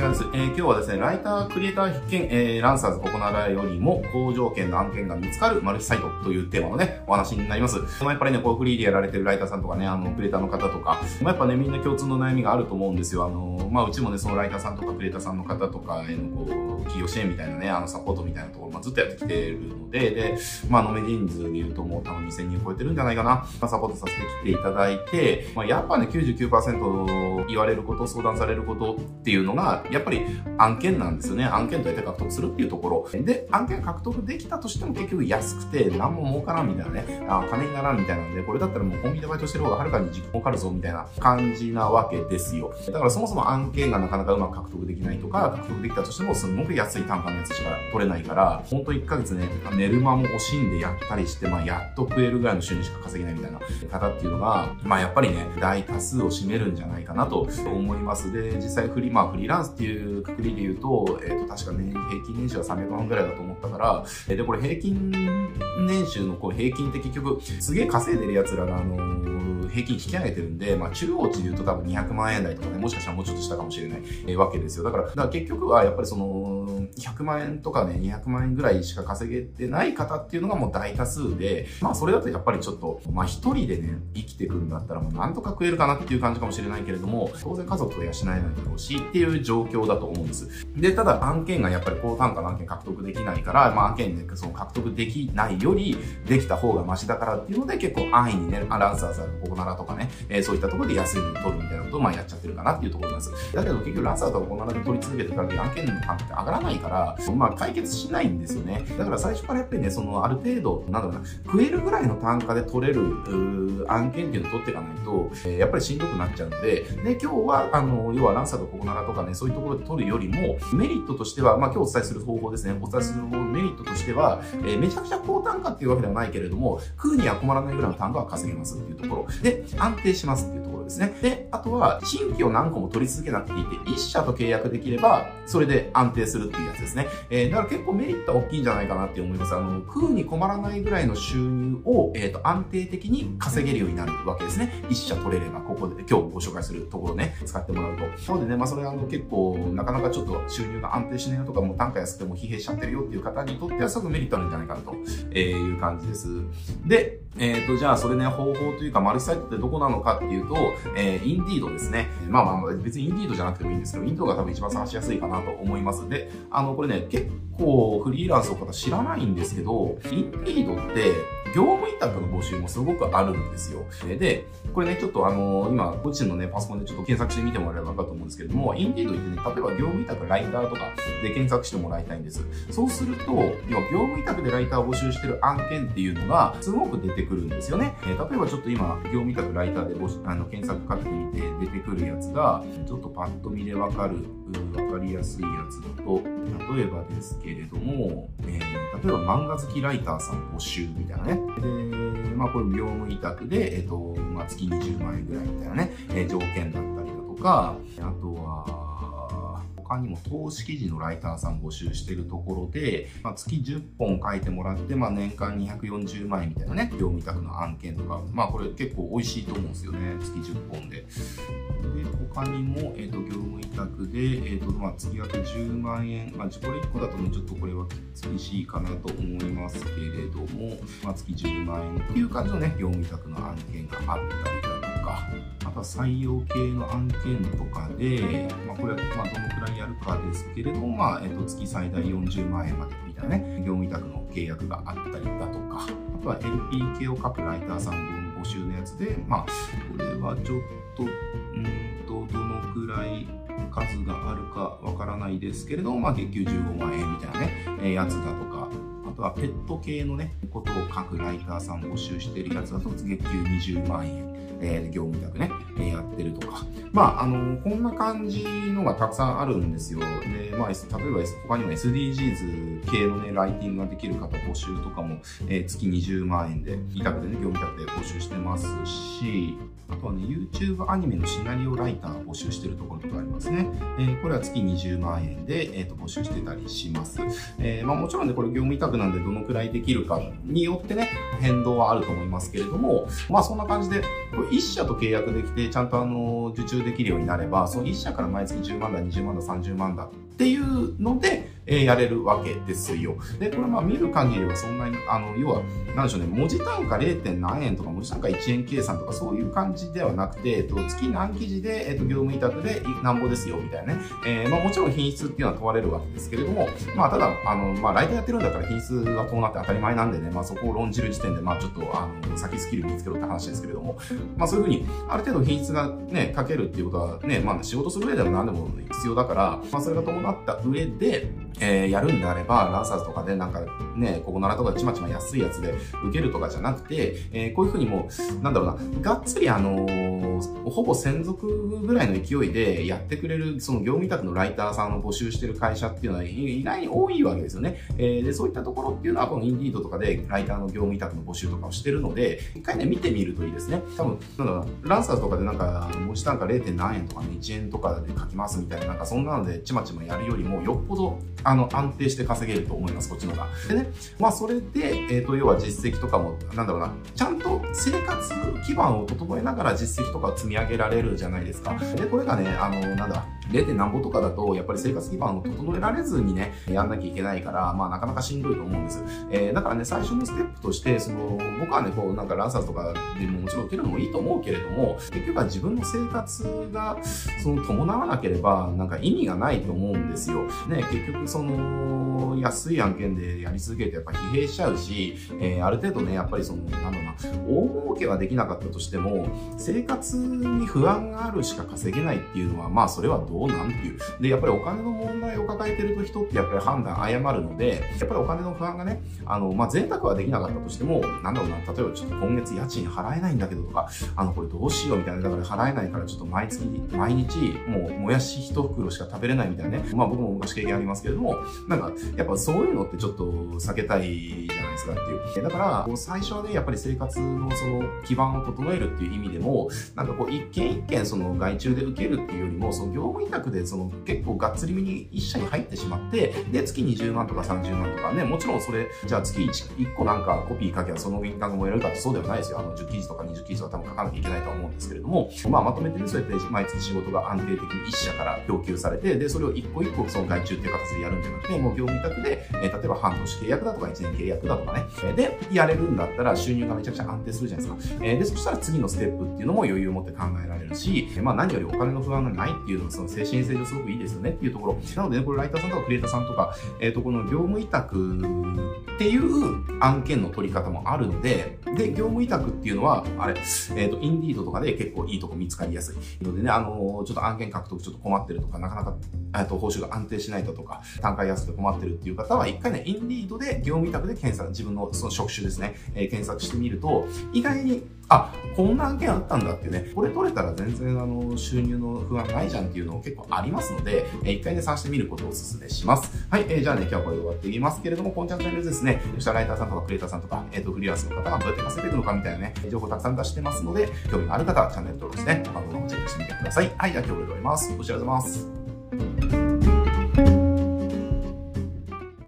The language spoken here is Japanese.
宮です。えー、今日はですね、ライタークリエイター必見、えー、ランサーズココナラよりも高条件の案件が見つかるマルチサイトというテーマのね、お話になります。まあ、やっぱりね、こうフリーでやられてるライターさんとかね、あの、クリエイターの方とか、まあ、やっぱね、みんな共通の悩みがあると思うんですよ。あの、まあ、うちもね、そのライターさんとかクリエイターさんの方とかへの、こう、企業支援みたいなね、あの、サポートみたいなところ、まあ、ずっとやってきてるので、で、まあ、のめ人数で言うともう多分2000人超えてるんじゃないかな、まあ、サポートさせてきていただいて、まあ、やっぱね、99%言われること、相談されることっていうのが、やっぱり案件なんですよね。案件どうやって獲得するっていうところ。で、案件獲得できたとしても結局安くて何も儲からんみたいなね、あ金にならんみたいなんで、これだったらもうコンビニでバイトしてる方がはるかに実儲かるぞみたいな感じなわけですよ。だからそもそも案件がなかなかうまく獲得できないとか、獲得できたとしてもすごく安い単価のやつしか取れないから、ほんと1ヶ月ね、寝る間も惜しんでやったりして、まあやっと食えるぐらいの収入しか稼げないみたいな方っていうのが、まあやっぱりね、大多数を占めるんじゃないかなと思います。で、実際フリー、まあフリーランスっていうくくりで言うと、えっ、ー、と確かね、平均年収は300万ぐらいだと思ったから、えで、これ平均年収のこう平均って結局、すげえ稼いでる奴らが、あのー、平均引き上げてるんで、まあ中央値で言うと多分200万円台とかね、もしかしたらもうちょっとしたかもしれない、えー、わけですよ。だから、だから結局はやっぱりその、100万円とかね、200万円ぐらいしか稼げてない方っていうのがもう大多数で、まあそれだとやっぱりちょっと、まあ一人でね、生きてくるんだったらもうなんとか食えるかなっていう感じかもしれないけれども、当然家族を養えないだろうしっていう状況だと思うんです。で、ただ案件がやっぱり高単価の案件獲得できないから、まあ案件でその獲得できないよりできた方がマシだからっていうので結構安易にね、アランサーさんここならとかね、えー、そういったところで安いのに取るみたいなことをまあやっちゃってるかなっていうところなんです。だけど結局ランサーとかここなで取り続けてたら案件の単価って上がらないから、まあ解決しないんですよね。だから最初からやっぱりね、そのある程度、なんだろうな、食えるぐらいの単価で取れる案件っていうのを取っていかないと、えー、やっぱりしんどくなっちゃうので、で、今日は、あの、要はランサーとココナラとかね、そういうところで取るよりも、メリットとしては、まあ今日お伝えする方法ですね、お伝えする方法のメリットとしては、えー、めちゃくちゃ高単価っていうわけではないけれども、食うには困らないぐらいの単価は稼げますっていうところ。で、で安定しますっていうところですね。で、あとは、新規を何個も取り続けなくていいって、1社と契約できれば、それで安定するっていうやつですね。えー、だから結構メリットは大きいんじゃないかなって思います。あの、食うに困らないぐらいの収入を、えっ、ー、と、安定的に稼げるようになるわけですね。1社取れれば、ここで、今日ご紹介するところね、使ってもらうと。なのでね、まあそれあの結構、なかなかちょっと収入が安定しないよとか、もう単価安くても疲弊しちゃってるよっていう方にとってはすぐメリットあるんじゃないかなとえいう感じです。で、えっ、ー、と、じゃあそれね、方法というか、マルチサイトってどこなのかっていうと、えー、インディードですね。まあまあ、別にインディードじゃなくてもいいんですけど、インドが多分一番探しやすいかなと思います。で、あの、これね、結構フリーランスの方知らないんですけど、インディードって、業務委託の募集もすごくあるんですよ。で、これね、ちょっとあの、今、ご自身のね、パソコンでちょっと検索してみてもらえれば分かると思うんですけども、インディードってね、例えば業務委託ライターとかで検索してもらいたいんです。そうすると、要は業務委託でライターを募集してる案件っていうのが、すごく出てくるんですよね。えー、例えばちょっと今、業務委託ライターで募集あの検索かけてみて出てくるやつが、ちょっとパッと見で分かる、分かりやすいやつだと、例えばですけけれども、えー、例えば漫画好きライターさん募集みたいなね。で、まあこれ業務委託で、えっ、ー、と、まあ月20万円ぐらいみたいなね、えー、条件だったりだとか、あとは、他にも投資記事のライターさん募集してるところで、まあ、月10本書いてもらって、まあ、年間240万円みたいなね、業務委託の案件とか、まあこれ結構美味しいと思うんですよね、月10本で。で、他にも、えっ、ー、と、業務委託で、え、ー、と、まあ月額10万円、まあこれ1個だとね、ちょっとこれは厳しいかなと思いますけれども、まあ月10万円っていう感じのね、業務委託の案件があったりだとか、あとは採用系の案件とかで、まあ、これはまどのくらいやるかですけれども、まあえっと、月最大40万円までみたいなね、業務委託の契約があったりだとか、あとは LP 系を書くライターさん分募集のやつで、まあ、これはちょっと、うんと、どのくらい数があるかわからないですけれども、まあ、月給15万円みたいなね、えやつだとか、あとはペット系のね、ことを書くライターさん募集してるやつだと月給20万円。えー、業務委託ね、えー、やってるとか。まあ、あのー、こんな感じのがたくさんあるんですよ。で、まあ、例えば他にも SDGs 系のね、ライティングができる方募集とかも、えー、月20万円で、委託でね、業務委託で募集してますし、あとはね、YouTube アニメのシナリオライター募集してるところとかありますね。えー、これは月20万円で、えー、と募集してたりします。えー、まあもちろんね、これ業務委託なんでどのくらいできるかによってね、変動はあると思いますけれども、まあそんな感じで、1社と契約できて、ちゃんとあの、受注できるようになれば、その1社から毎月10万だ、20万だ、30万だっていうので、え、やれるわけですよ。で、これまあ見る限りはそんなに、あの、要は、なんでしょうね、文字単価 0. 何円とか、文字単価1円計算とかそういう感じではなくて、えっと、月何記事で、えっと、業務委託でなんぼですよ、みたいなね。えー、まあもちろん品質っていうのは問われるわけですけれども、まあただ、あの、まあライターやってるんだったら品質が伴って当たり前なんでね、まあそこを論じる時点で、まあちょっと、あの、先スキル見つけろって話ですけれども、まあそういうふうに、ある程度品質がね、かけるっていうことはね、まあ仕事する上でも何でも必要だから、まあそれが伴った上で、えー、やるんであれば、ランサーズとかでなんかね、ここならとかちまちま安いやつで受けるとかじゃなくて、えー、こういうふうにもう、なんだろうな、がっつりあのー、ほぼ専属ぐらいの勢いでやってくれる、その業務委託のライターさんを募集してる会社っていうのは意外に多いわけですよね。えー、で、そういったところっていうのは、このインディードとかでライターの業務委託の募集とかをしてるので、一回ね、見てみるといいですね。多分、なんだろうなランサーズとかでなんか、文字単価 0. 何円とかね、1円とかで書きますみたいな、なんかそんなのでちまちまやるよりも、よっぽど、あの、安定して稼げると思います、こっちの方が。でね、まあそれで、えっ、ー、と、要は実績とかも、なんだろうな、ちゃんと生活基盤を整えながら実績とかを積み上げられるじゃないですか。で、これがね、あの、なんだ、0. 何歩とかだと、やっぱり生活基盤を整えられずにね、やんなきゃいけないから、まあなかなかしんどいと思うんです。えー、だからね、最初のステップとして、その、僕はね、こう、なんかランサーズとかでももちろん受けるのもいいと思うけれども、結局は自分の生活が、その、伴わなければ、なんか意味がないと思うんですよ。ね、結局その、安い案件でやり続けてやっぱ疲弊しちゃうし、えー、ある程度ね、やっぱりその、なんだろうな、大儲けはできなかったとしても、生活に不安があるしか稼げないっていうのは、まあそれはどうなんていう。で、やっぱりお金の問題を抱えてると人ってやっぱり判断誤るので、やっぱりお金の不安がね、あの、まあ贅沢はできなかったとしても、なんだろうな、例えばちょっと今月家賃払えないんだけどとか、あの、これどうしようみたいな、だから払えないからちょっと毎月、毎日、もうもやし一袋しか食べれないみたいなね。まあ僕も昔経験ありますけれども、なんか、やっぱそういうのってちょっと避けたいじゃないですかっていう。だから、最初はね、やっぱり生活のその基盤を整えるっていう意味でも、なんかこう一件一件その外注で受けるっていうよりも、その業務委託でその結構がっつりめに一社に入ってしまって、で、月20万とか30万とかね、もちろんそれ、じゃあ月 1, 1個なんかコピー書けばそのインカムもやるかってそうではないですよ。あの、10記事とか20記事は多分書かなきゃいけないと思うんですけれども、まあまとめてね、そうやって毎月仕事が安定的に一社から供給されて、で、それを一個一個その外注っていう形でやるんじゃなくて、もう業務委託で、えー、例えば半年契約だとか1年契約だとかね、えー、で、やれるんだったら収入がめちゃくちゃ安定するじゃないですか。えー、で、そしたら次のステップっていうのも余裕を持って考えられるし、まあ何よりお金の不安がないっていうのはその精神性上すごくいいですよねっていうところ。なのでね、これライターさんとかクリエイターさんとか、えっ、ー、と、この業務委託っていう案件の取り方もあるので、で、業務委託っていうのは、あれ、えっ、ー、と、インディードとかで結構いいとこ見つかりやすい。のでね、あのー、ちょっと案件獲得ちょっと困ってるとか、なかなか、えっと、報酬が安定しないだとか、単価安くて困ってるっていう方は、一回ね、インディードで業務委託で検索、自分のその職種ですね、え、検索してみると、意外にあ、こんな案件あったんだってね、これ取れたら全然あの、収入の不安ないじゃんっていうの結構ありますので、えー、一回ね、探してみることをお勧めします。はい、えー、じゃあね、今日はこれで終わっていきますけれども、このチャンネルですね、そしたらライターさんとかクリエイターさんとか、えっ、ー、と、フリーランスの方がどうやって稼いでいくのかみたいなね、情報たくさん出してますので、興味がある方はチャンネル登録して、他の動画もチェックしてみてください。はい、じゃあ今日これで終わります。お知らせます。